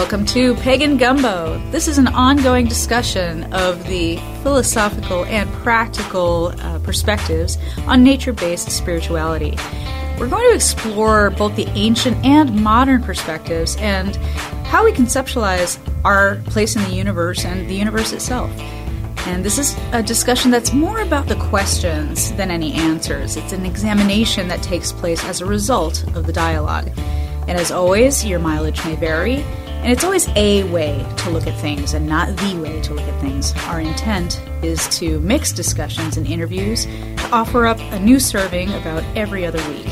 Welcome to Pagan Gumbo. This is an ongoing discussion of the philosophical and practical uh, perspectives on nature based spirituality. We're going to explore both the ancient and modern perspectives and how we conceptualize our place in the universe and the universe itself. And this is a discussion that's more about the questions than any answers. It's an examination that takes place as a result of the dialogue. And as always, your mileage may vary, and it's always a way to look at things and not the way to look at things. Our intent is to mix discussions and interviews to offer up a new serving about every other week.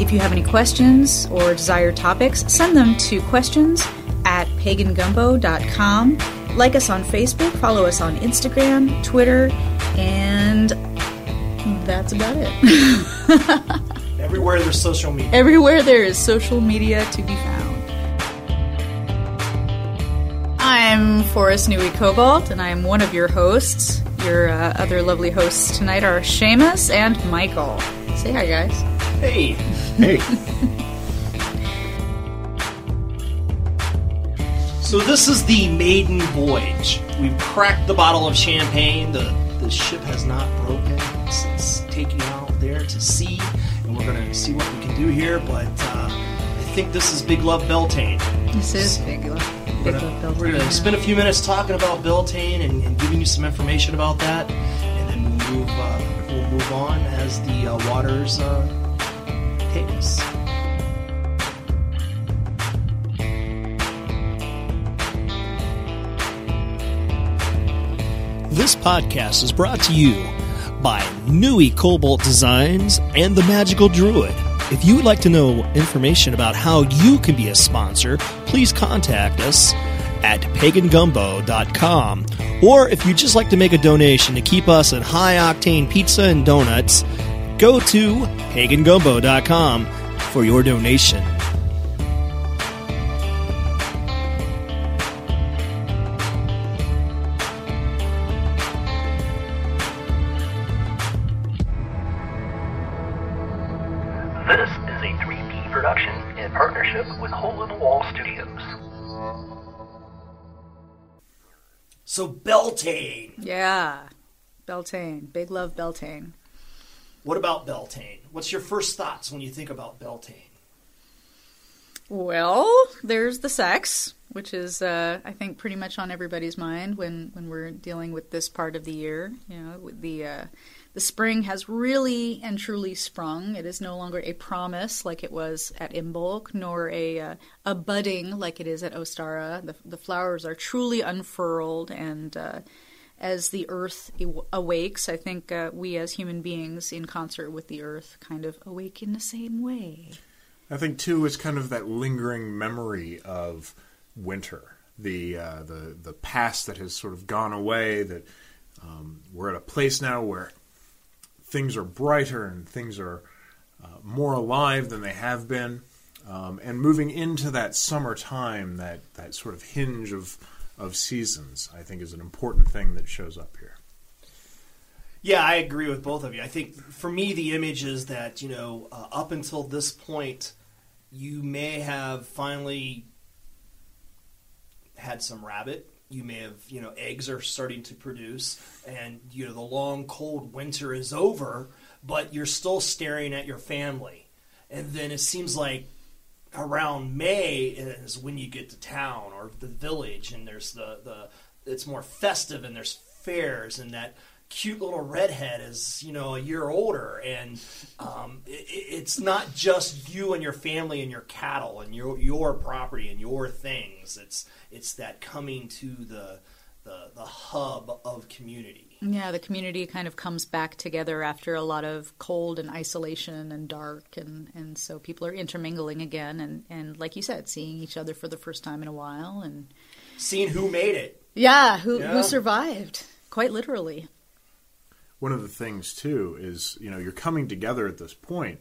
If you have any questions or desired topics, send them to questions at pagangumbo.com. Like us on Facebook, follow us on Instagram, Twitter, and that's about it. Everywhere there's social media. Everywhere there is social media to be found. I'm Forrest Nui Cobalt, and I'm one of your hosts. Your uh, other lovely hosts tonight are Seamus and Michael. Say hi, guys. Hey. Hey. So this is the maiden voyage. We've cracked the bottle of champagne. The the ship has not broken. It's, it's taking out there to sea, and we're gonna see what we can do here. But uh, I think this is Big Love Beltane. This is Big Love. Love we're gonna spend a few minutes talking about Beltane and, and giving you some information about that, and then we'll move uh, we'll move on as the uh, waters uh, take us. This podcast is brought to you by Nui Cobalt Designs and the Magical Druid. If you would like to know information about how you can be a sponsor, please contact us at pagangumbo.com. Or if you'd just like to make a donation to keep us at high octane pizza and donuts, go to pagangumbo.com for your donation. Partnership with Hole in the Wall Studios. So Beltane. Yeah. Beltane. Big Love Beltane. What about Beltane? What's your first thoughts when you think about Beltane? Well, there's the sex, which is, uh, I think, pretty much on everybody's mind when, when we're dealing with this part of the year. You know, with the uh, the spring has really and truly sprung. It is no longer a promise like it was at Imbolc, nor a uh, a budding like it is at Ostara. The the flowers are truly unfurled, and uh, as the earth aw- awakes, I think uh, we as human beings, in concert with the earth, kind of awake in the same way. I think too it's kind of that lingering memory of winter, the uh, the the past that has sort of gone away. That um, we're at a place now where things are brighter and things are uh, more alive than they have been, um, and moving into that summertime, that that sort of hinge of of seasons, I think is an important thing that shows up here. Yeah, I agree with both of you. I think for me, the image is that, you know, uh, up until this point, you may have finally had some rabbit. You may have, you know, eggs are starting to produce, and, you know, the long, cold winter is over, but you're still staring at your family. And then it seems like around May is when you get to town or the village, and there's the, the it's more festive and there's fairs, and that cute little redhead is you know a year older, and um, it, it's not just you and your family and your cattle and your your property and your things. It's it's that coming to the the, the hub of community. Yeah, the community kind of comes back together after a lot of cold and isolation and dark, and, and so people are intermingling again, and, and like you said, seeing each other for the first time in a while, and Seeing who made it. yeah, who Yeah. who survived, quite literally. One of the things too is you know you're coming together at this point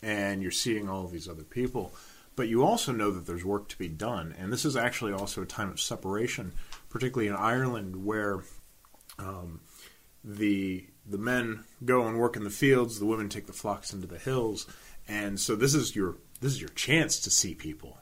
and you're seeing all of these other people but you also know that there's work to be done. And this is actually also a time of separation particularly in ireland where um, the the men go and work in the fields the women take the flocks into the hills. And so this is your this is your chance to see people.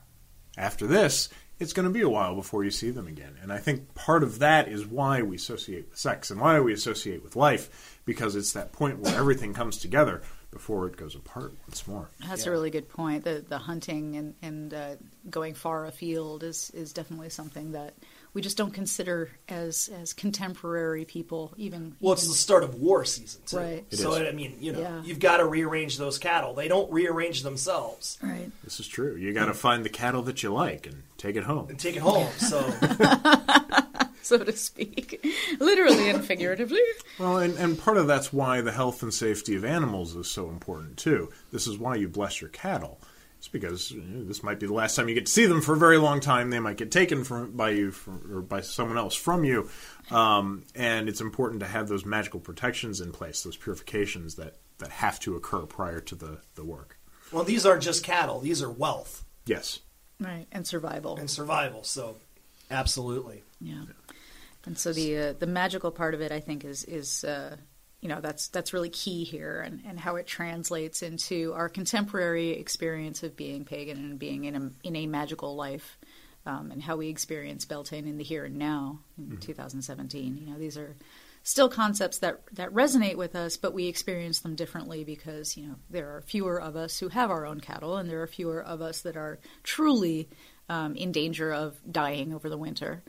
After this it's going to be a while before you see them again. And I think part of that is why we associate with sex and why we associate with life, because it's that point where everything comes together before it goes apart once more. That's Yeah. a really good point. The the hunting and and uh, going far afield is is definitely something that we just don't consider as as contemporary people. Even Well, it's the start of war season too. Right. It so is. I mean, you know, Yeah. you've got to rearrange those cattle. They don't rearrange themselves right. This is true. You got to find the cattle that you like and take it home. and take it home. So so to speak, literally and figuratively. Well, and, and part of that's why the health and safety of animals is so important too. This is why you bless your cattle. It's because you know, this might be the last time you get to see them for a very long time. They might get taken from by you from, or by someone else from you, um, and it's important to have those magical protections in place, those purifications that, that have to occur prior to the, the work. well, these aren't just cattle; these are wealth Yes. Right, and survival. and survival. So absolutely. Yeah, and so the uh, the magical part of it, I think, is is uh, you know that's that's really key here, and, and how it translates into our contemporary experience of being pagan and being in a in a magical life, um, and how we experience Beltane in the here and now in 2017. You know, these are still concepts that that resonate with us, but we experience them differently because you know there are fewer of us who have our own cattle, and there are fewer of us that are truly um, in danger of dying over the winter.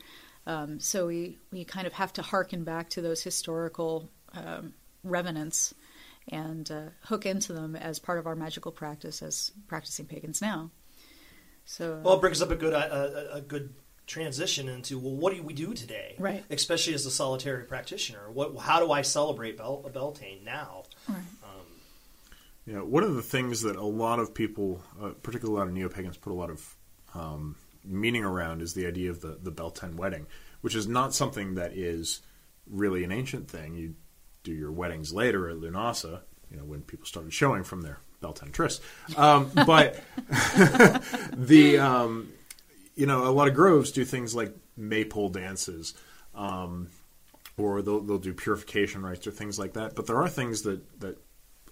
Um, so we, we kind of have to hearken back to those historical um, revenants and uh, hook into them as part of our magical practice as practicing pagans now. So Well, it brings up a good a, a, a good transition into well, what do we do today? Right. Especially as a solitary practitioner. What? How do I celebrate Bel- Beltane now? Yeah, one of the things that a lot of people, uh, particularly a lot of neo pagans, put a lot of um, meaning around is the idea of the, the Beltane wedding, which is not something that is really an ancient thing. You do your weddings later at Lunasa, you know, when people started showing from their Beltane tryst. Um, but the, um, you know, a lot of groves do things like maypole dances. Um, or they'll, they'll do purification rites or things like that. But there are things that, that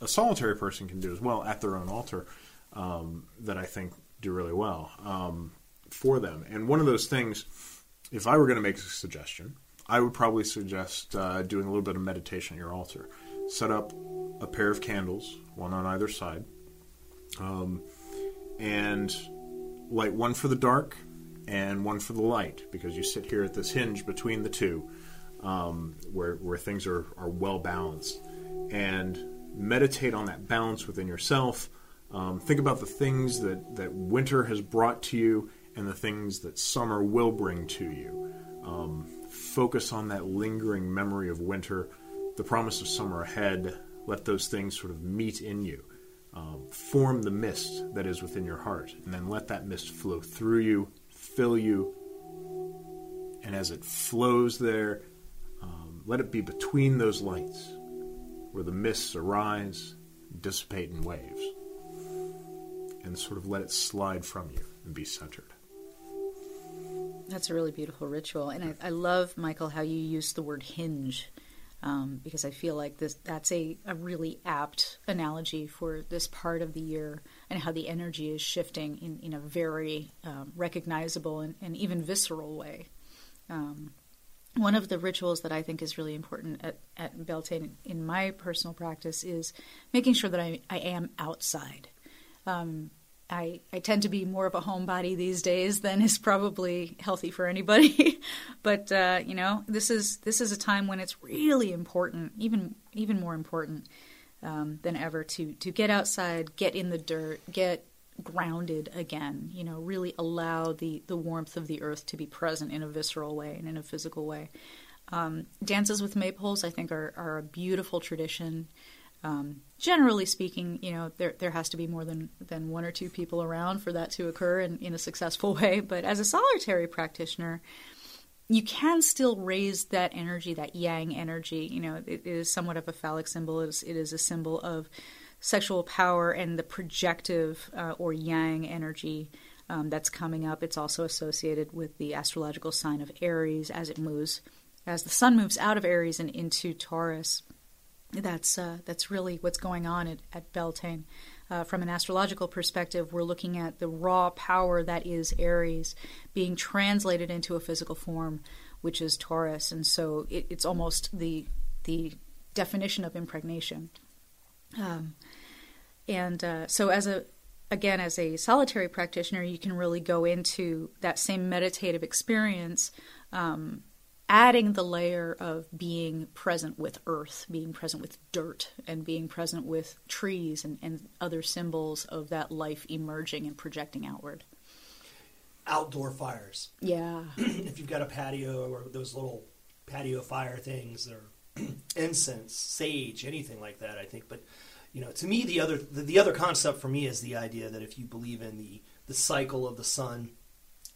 a solitary person can do as well at their own altar um, that I think do really well um, for them. And one of those things, if I were going to make a suggestion, I would probably suggest uh, doing a little bit of meditation at your altar. Set up a pair of candles, one on either side, um, and light one for the dark and one for the light, because you sit here at this hinge between the two, um, where where things are are well balanced, and meditate on that balance within yourself. Um, think about the things that that winter has brought to you, and the things that summer will bring to you. Um, focus on that lingering memory of winter, the promise of summer ahead. Let those things sort of meet in you. Um, form the mist that is within your heart, and then let that mist flow through you, fill you, and as it flows there, um, let it be between those lights, where the mists arise, dissipate in waves, and sort of let it slide from you and be centered. That's a really beautiful ritual, and I, I love Michael how you use the word hinge, um, because I feel like this that's a, a really apt analogy for this part of the year and how the energy is shifting in, in a very um, recognizable and, and even visceral way. Um, one of the rituals that I think is really important at, at Beltane in my personal practice is making sure that I, I am outside. Um, I, I tend to be more of a homebody these days than is probably healthy for anybody. but uh, you know, this is this is a time when it's really important, even even more important um, than ever, to to get outside, get in the dirt, get grounded again. You know, really allow the the warmth of the earth to be present in a visceral way and in a physical way. Um, dances with maypoles, I think, are, are a beautiful tradition. Um, generally speaking, you know, there there has to be more than, than one or two people around for that to occur in, in a successful way. But as a solitary practitioner, you can still raise that energy, that yang energy. You know, it is somewhat of a phallic symbol. It is, it is a symbol of sexual power and the projective uh, or yang energy um, that's coming up. It's also associated with the astrological sign of Aries as it moves, as the sun moves out of Aries and into Taurus that's uh, that's really what's going on at, at Beltane. Uh, from an astrological perspective, we're looking at the raw power that is Aries being translated into a physical form, which is Taurus, and so it, it's almost the the definition of impregnation. Um, and uh, so, as a again, as a solitary practitioner, you can really go into that same meditative experience um, adding the layer of being present with earth, being present with dirt, and being present with trees and, and other symbols of that life emerging and projecting outward. Outdoor fires. Yeah. if you've got a patio or those little patio fire things or incense, sage, anything like that, I think. But you know, to me, the other the, the other concept for me is the idea that if you believe in the the cycle of the sun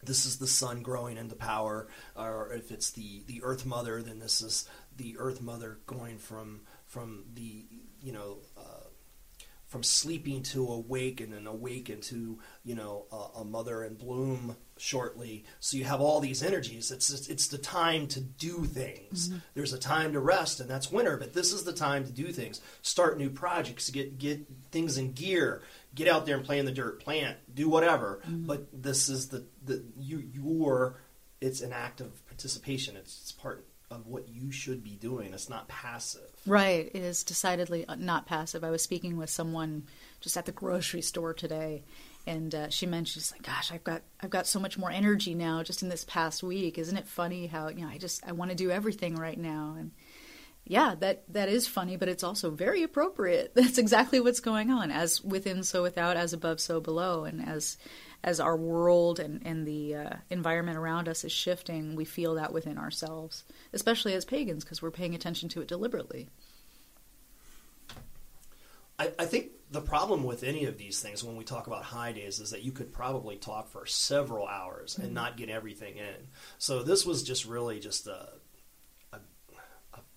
this is the sun growing into power, or if it's the, the Earth Mother, then this is the Earth Mother going from from the you know uh, from sleeping to awaken and then awaken to you know a, a, mother and bloom shortly. So you have all these energies. It's it's, it's the time to do things. Mm-hmm. There's a time to rest, and that's winter. But this is the time to do things. Start new projects. Get get things in gear get out there and play in the dirt, plant, do whatever. Mm-hmm. But this is the, the you your it's an act of participation. It's, it's part of what you should be doing. It's not passive. Right. It is decidedly uh, not passive. I was speaking with someone just at the grocery store today, and uh, she mentioned, she's like, "Gosh, I've got I've got so much more energy now just in this past week. Isn't it funny how you know I just I want to do everything right now?" And yeah, that that is funny, but it's also very appropriate. That's exactly what's going on. As within, so without, as above, so below, and as as our world and, and the uh, environment around us is shifting, we feel that within ourselves, especially as pagans, because we're paying attention to it deliberately. I, I think the problem with any of these things when we talk about high days is that you could probably talk for several hours mm-hmm. and not get everything in. So this was just really just a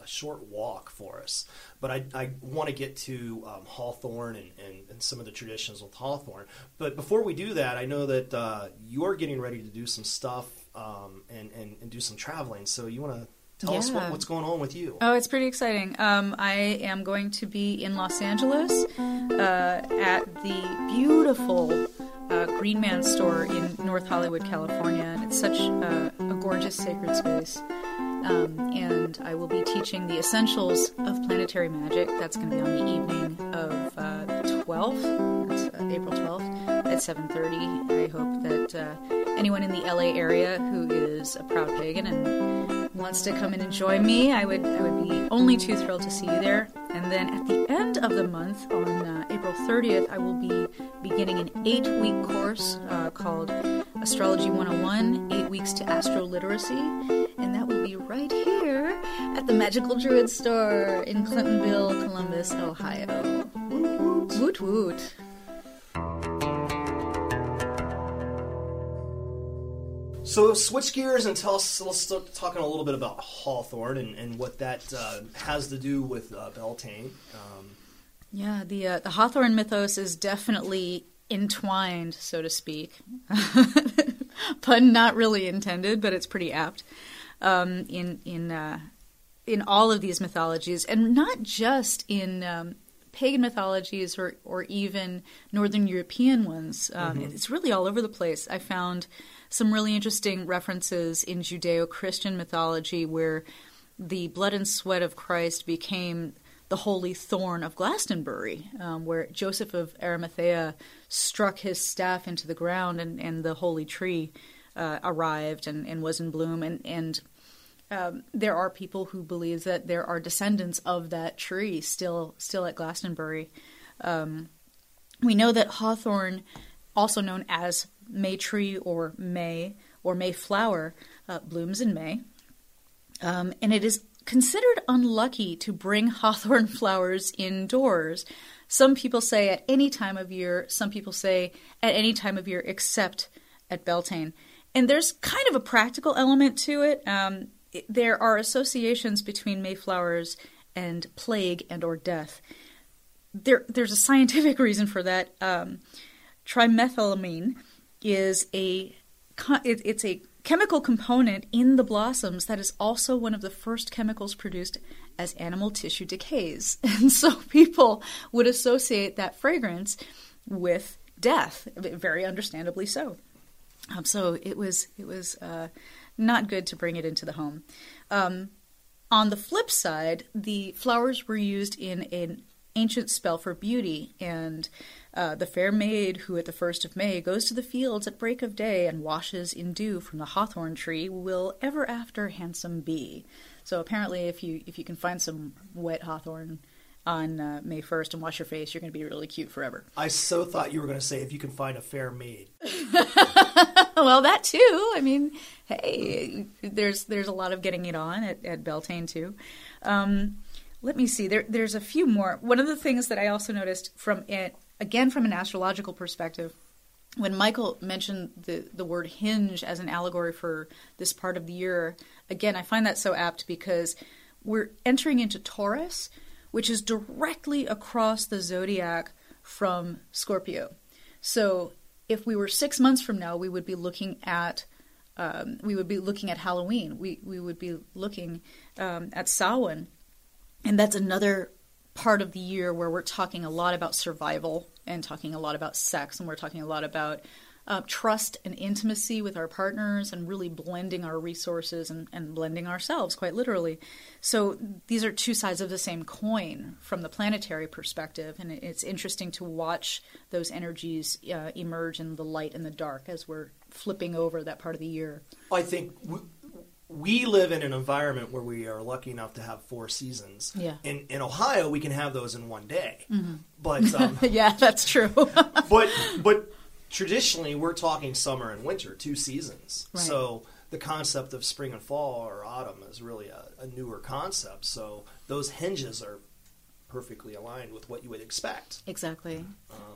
a short walk for us. But I, I want to get to um, Hawthorn and, and, and, some of the traditions with Hawthorn. But before we do that, I know that uh, you're getting ready to do some stuff um, and, and, and, do some traveling. So you want to tell yeah. us what, what's going on with you? Oh, it's pretty exciting. Um, I am going to be in Los Angeles uh, at the beautiful. Uh, Green Man store in North Hollywood, California, and it's such a gorgeous sacred space. Um, and I will be teaching the essentials of planetary magic. That's going to be on the evening of uh, 12th. That's uh, April 12th at 7:30. I hope that uh, anyone in the LA area who is a proud pagan and wants to come and enjoy me, I would I would be only too thrilled to see you there. And then at the end of the month, on uh, April 30th, I will be beginning an eight-week course uh, called Astrology 101: Eight Weeks to Astro Literacy and that will be right here at the Magical Druid Store in Clintonville, Columbus, Ohio. Woot woot. So switch gears and tell us. Let's start talking a little bit about Hawthorn and, and what that uh, has to do with uh, Beltane. Um, yeah, the uh, the Hawthorn mythos is definitely entwined, so to speak. Pun not really intended, but it's pretty apt um, in in uh, in all of these mythologies, and not just in um, pagan mythologies or or even Northern European ones. Um, mm-hmm. It's really all over the place. I found some really interesting references in Judeo-Christian mythology where the blood and sweat of Christ became the holy thorn of Glastonbury, um, where Joseph of Arimathea struck his staff into the ground and, and the holy tree uh, arrived and, and was in bloom. And, and um, there are people who believe that there are descendants of that tree still still at Glastonbury. Um, we know that hawthorn, also known as May tree or May or Mayflower, uh, blooms in May, um, and it is considered unlucky to bring hawthorn flowers indoors. Some people say at any time of year. Some people say at any time of year except at Beltane. And there's kind of a practical element to it. Um, there are associations between mayflowers and plague and or death. There, there's a scientific reason for that. Um, trimethylamine is a it, it's a chemical component in the blossoms that is also one of the first chemicals produced as animal tissue decays. And so people would associate that fragrance with death, very understandably so. Um, so it was it was uh, not good to bring it into the home. Um, on the flip side, the flowers were used in an ancient spell for beauty, and uh, the fair maid who at the first of May goes to the fields at break of day and washes in dew from the hawthorn tree will ever after handsome be. So apparently, if you if you can find some wet hawthorn on uh, May first and wash your face, you're going to be really cute forever. I so thought you were going to say if you can find a fair maid. well, that too. I mean, hey, there's there's a lot of getting it on at, at Beltane too. Um, let me see. There, there's a few more. One of the things that I also noticed from it, again from an astrological perspective, when Michael mentioned the the word hinge as an allegory for this part of the year, again, I find that so apt because we're entering into Taurus, which is directly across the zodiac from Scorpio. So if we were six months from now, we would be looking at um, we would be looking at Halloween. We we would be looking um, at Samhain, and that's another part of the year where we're talking a lot about survival and talking a lot about sex, and we're talking a lot about uh, trust and intimacy with our partners and really blending our resources and, and, blending ourselves, quite literally. So these are two sides of the same coin from the planetary perspective, and it's interesting to watch those energies uh, emerge in the light and the dark as we're flipping over that part of the year. I think. We live in an environment where we are lucky enough to have four seasons. Yeah. In in Ohio, we can have those in one day. Mm-hmm. But um, yeah, that's true. but but traditionally we're talking summer and winter, two seasons. Right. So the concept of spring and fall or autumn is really a, a, newer concept. So those hinges are perfectly aligned with what you would expect. Exactly.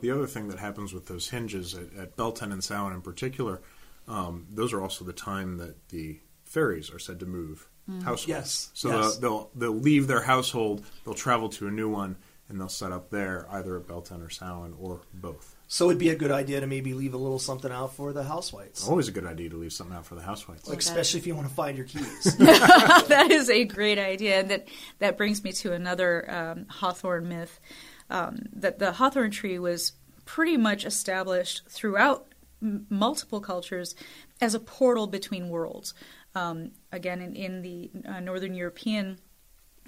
The other thing that happens with those hinges at, at Beltane and Samhain in particular, um, those are also the time that the fairies are said to move households. Yes, So yes. They'll, they'll they'll leave their household, they'll travel to a new one, and they'll set up there either at Beltane or Samhain or both. So it'd be a good idea to maybe leave a little something out for the housewives. Always a good idea to leave something out for the housewives. Like, especially if you want to find your keys. that is a great idea. And that, that brings me to another um, Hawthorn myth um, that the Hawthorn tree was pretty much established throughout m- multiple cultures as a portal between worlds. Um, again, in, in the uh, Northern European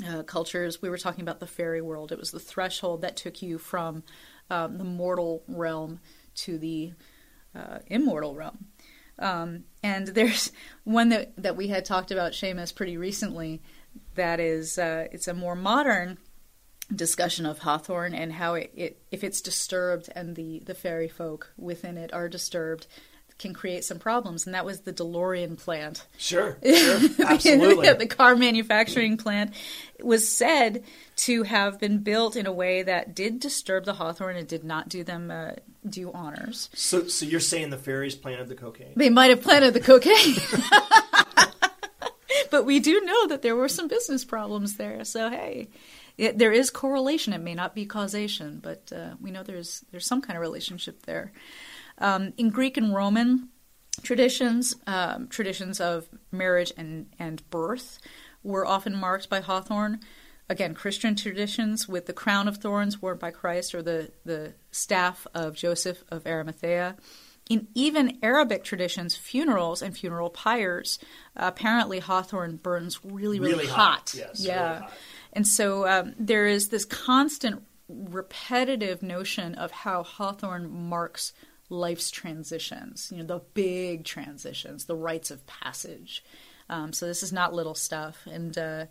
uh, cultures, we were talking about the fairy world. It was the threshold that took you from um, the mortal realm to the uh, immortal realm. Um, and there's one that, that we had talked about, Seamus, pretty recently. That is, uh, it's a more modern discussion of Hawthorn and how it, it, if it's disturbed and the, the fairy folk within it are disturbed, can create some problems. And that was the DeLorean plant. sure, sure, absolutely. the car manufacturing plant was said to have been built in a way that did disturb the Hawthorn and did not do them uh, due honors. So, so you're saying the fairies planted the cocaine? They might have planted the cocaine. but we do know that there were some business problems there. So hey, it, there is correlation. It may not be causation, but uh, we know there's there's some kind of relationship there. Um, in Greek and Roman traditions, um, traditions of marriage and and birth were often marked by hawthorn. Again, Christian traditions with the crown of thorns worn by Christ or the, the staff of Joseph of Arimathea. In even Arabic traditions, funerals and funeral pyres, uh, apparently hawthorn burns really, really, Really hot. hot, yes, yeah. really hot. And so um, there is this constant repetitive notion of how hawthorn marks life's transitions, you know, the big transitions, the rites of passage. Um, so this is not little stuff. And uh,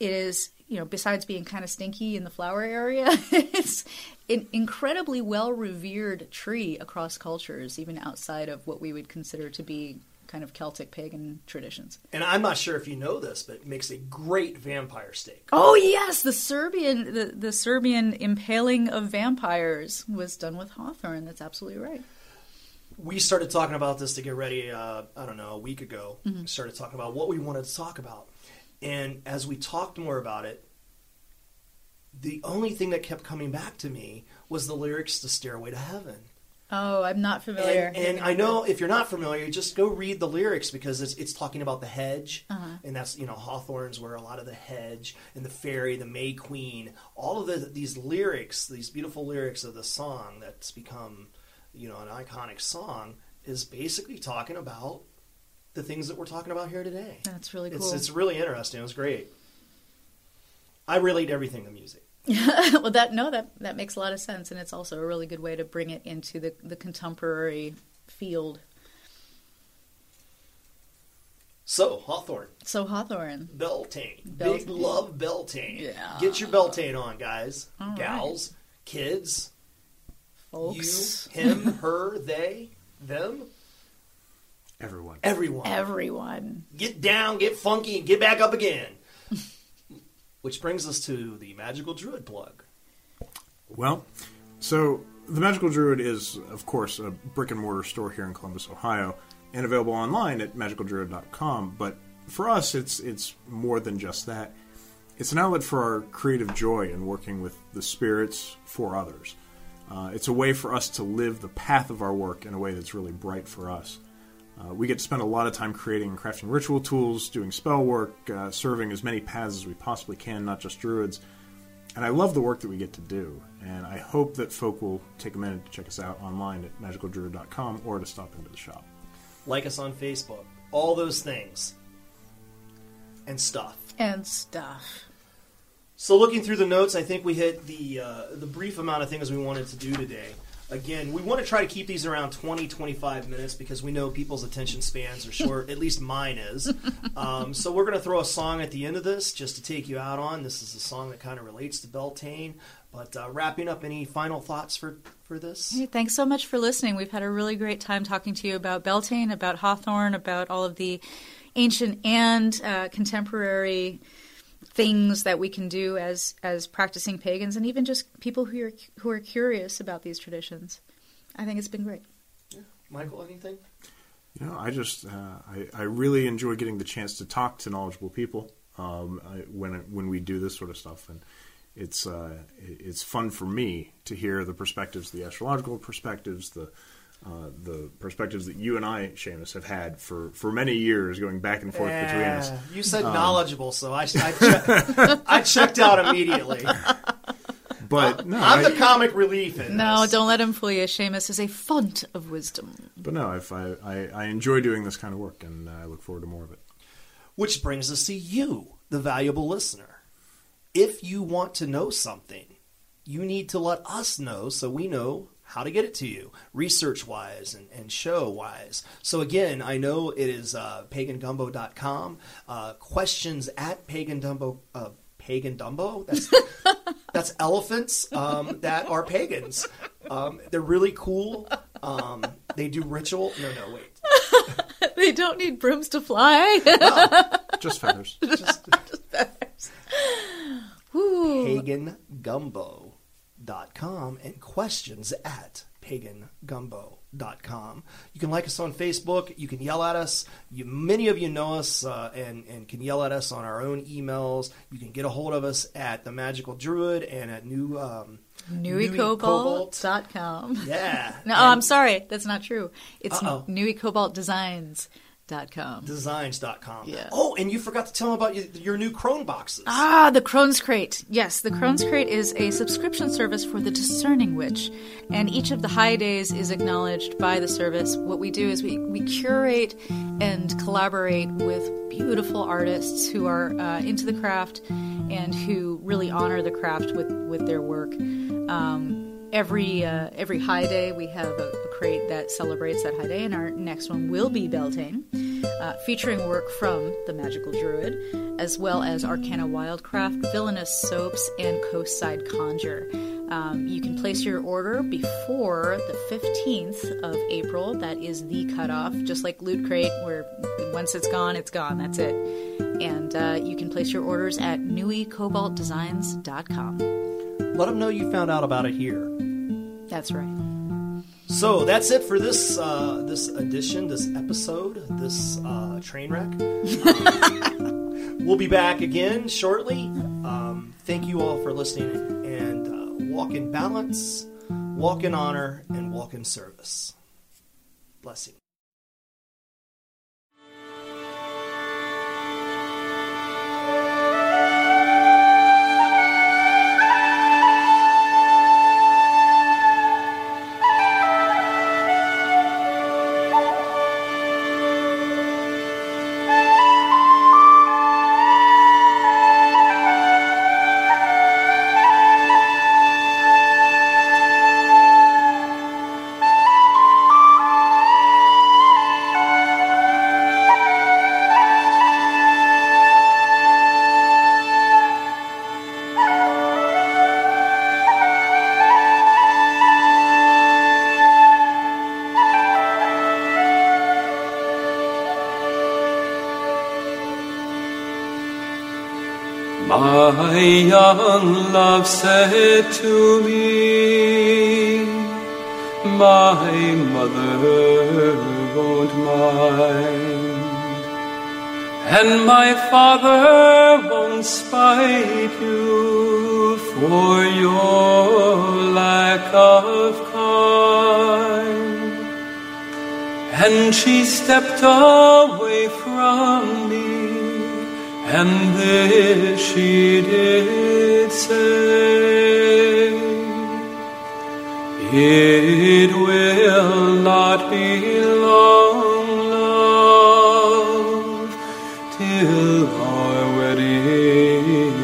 it is, you know, besides being kind of stinky in the flower area, it's an incredibly well revered tree across cultures, even outside of what we would consider to be kind of Celtic pagan traditions. And I'm not sure if you know this, but it makes a great vampire stake. Oh yes, the Serbian the, the Serbian impaling of vampires was done with hawthorn. That's absolutely right. we started talking about this to get ready. Uh, I don't know, a week ago. Mm-hmm. We started talking about what we wanted to talk about, and as we talked more about it, the only thing that kept coming back to me was the lyrics to "Stairway to Heaven." Oh, I'm not familiar. And, and I know if you're not familiar, just go read the lyrics because it's, it's talking about the hedge, Uh-huh. and that's you know Hawthorn's where a lot of the hedge and the fairy, the May Queen, all of the, these lyrics, these beautiful lyrics of the song that's become you know an iconic song, is basically talking about the things that we're talking about here today. That's really It's cool. it's really interesting. It was great. I relate everything to music. well, that no, that that makes a lot of sense, and it's also a really good way to bring it into the the contemporary field. So Hawthorn. So Hawthorn, Beltane. Big love Beltane. Yeah. Get your Beltane on, guys. All right. Gals, kids, folks, you, him, her, they, them, Everyone. everyone. everyone. get down, get funky, and get back up again. Which brings us to the Magical Druid plug. Well, so the Magical Druid is, of course, a brick and mortar store here in Columbus, Ohio, and available online at magicaldruid.com. But for us, it's it's more than just that. It's an outlet for our creative joy in working with the spirits for others. Uh, it's a way for us to live the path of our work in a way that's really bright for us. Uh, we get to spend a lot of time creating and crafting ritual tools, doing spell work, uh, serving as many paths as we possibly can, not just druids. And I love the work that we get to do. And I hope that folk will take a minute to check us out online at magicaldruid.com or to stop into the shop. Like us on Facebook. All those things. And stuff. And stuff. So looking through the notes, I think we hit the uh, the brief amount of things we wanted to do today. Again, we want to try to keep these around 20, 25 minutes because we know people's attention spans are short. at least mine is. Um, so we're going to throw a song at the end of this just to take you out on. This is a song that kind of relates to Beltane. But uh, wrapping up, any final thoughts for, for this? Hey, thanks so much for listening. We've had a really great time talking to you about Beltane, about Hawthorn, about all of the ancient and uh, contemporary things that we can do as as practicing pagans, and even just people who are who are curious about these traditions. I think it's been great. Michael, anything? You know, I just uh, I, I really enjoy getting the chance to talk to knowledgeable people um, I, when when we do this sort of stuff, and it's uh, it's fun for me to hear the perspectives, the astrological perspectives, the uh, the perspectives that you and I, Seamus, have had for, for many years, going back and forth between us. You said knowledgeable, so I, I, che- I checked out immediately. But no, I'm I- the comic relief in No, this. don't let him fool you. Seamus is a font of wisdom. but no, if I, I I enjoy doing this kind of work, and I look forward to more of it. Which brings us to you, the valuable listener. If you want to know something, you need to let us know so we know how to get it to you, research wise and, and show wise. So, again, I know it is uh, pagangumbo.com, uh, questions at pagandumbo. Uh, Pagan Dumbo? That's, that's elephants um, that are pagans. Um, they're really cool. Um, they do ritual. No, no, wait. they don't need brooms to fly. Just feathers. Just, Ooh. pagangumbo.com and questions at pagangumbo.com. You can like us on Facebook. You can yell at us. You, many of you know us uh, and, and can yell at us on our own emails. You can get a hold of us at The Magical Druid and at New um, Cobalt. NewyCobalt.com. Yeah. No, And I'm sorry. That's not true. It's Uh-oh. NewyCobaltDesigns.com. Designs.com. Yeah. Oh, and you forgot to tell them about your, your new Crone boxes. Ah, the Crone's Crate. Yes, the Crone's Crate is a subscription service for the discerning witch, and each of the high days is acknowledged by the service. What we do is we, we curate and collaborate with beautiful artists who are uh, into the craft and who really honor the craft with, with their work. Um, every uh, every high day we have a crate that celebrates that high day, and our next one will be Beltane, uh, featuring work from the Magical Druid, as well as Arcana Wildcraft, Villainous Soaps, and Coastside Conjure. Um, you can place your order before the 15th of April. That is the cutoff, just like Loot Crate, where once it's gone, it's gone. That's it. And uh, you can place your orders at newycobaltdesigns.com. Let them know you found out about it here. That's right. So that's it for this uh, this edition, this episode, this uh, train wreck. we'll be back again shortly. Um, thank you all for listening and uh, walk in balance, Walk in honor and walk in service. Blessing. My young love said to me, My mother won't mind, and my father won't spite you for your lack of kind. And she stepped away from and this she did say, It will not be long, love, till our wedding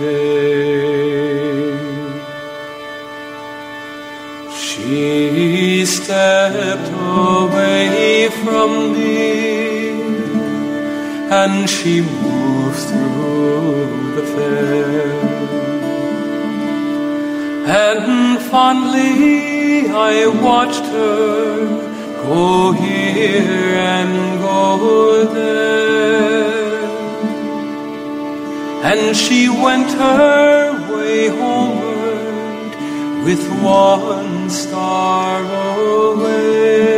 day. She stepped away from me and she moved through the fair. And fondly I watched her go here and go there. And she went her way homeward with one star away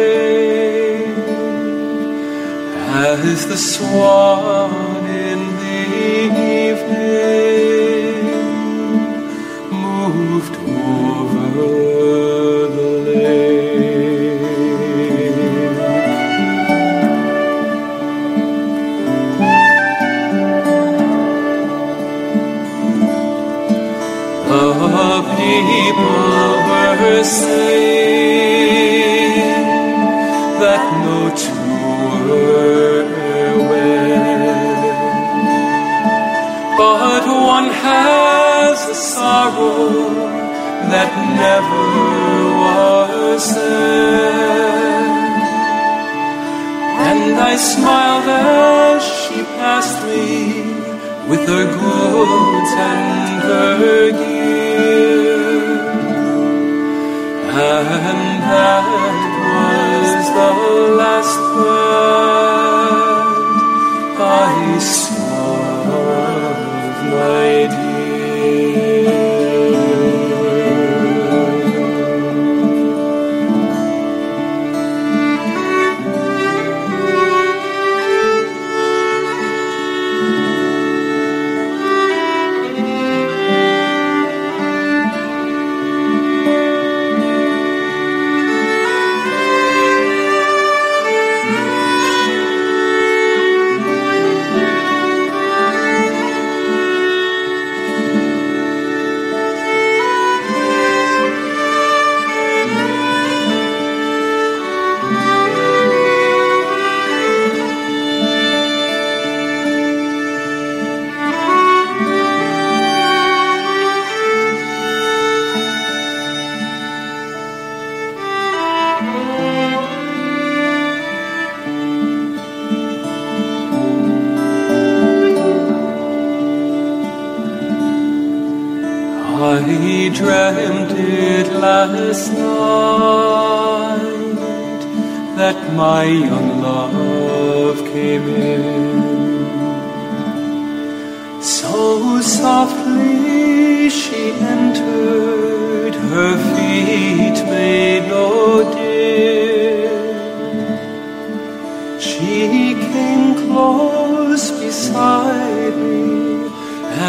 as the swan that no were wed, but one has a sorrow that never was said. And I smiled as she passed me with her goods and her gear. And that was the last word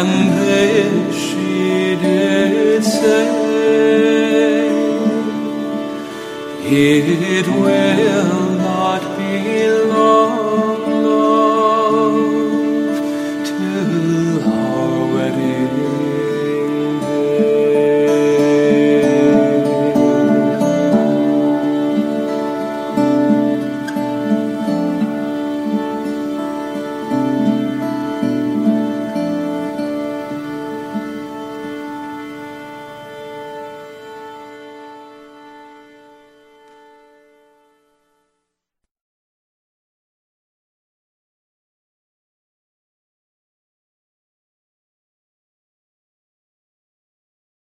And this she did say, It will.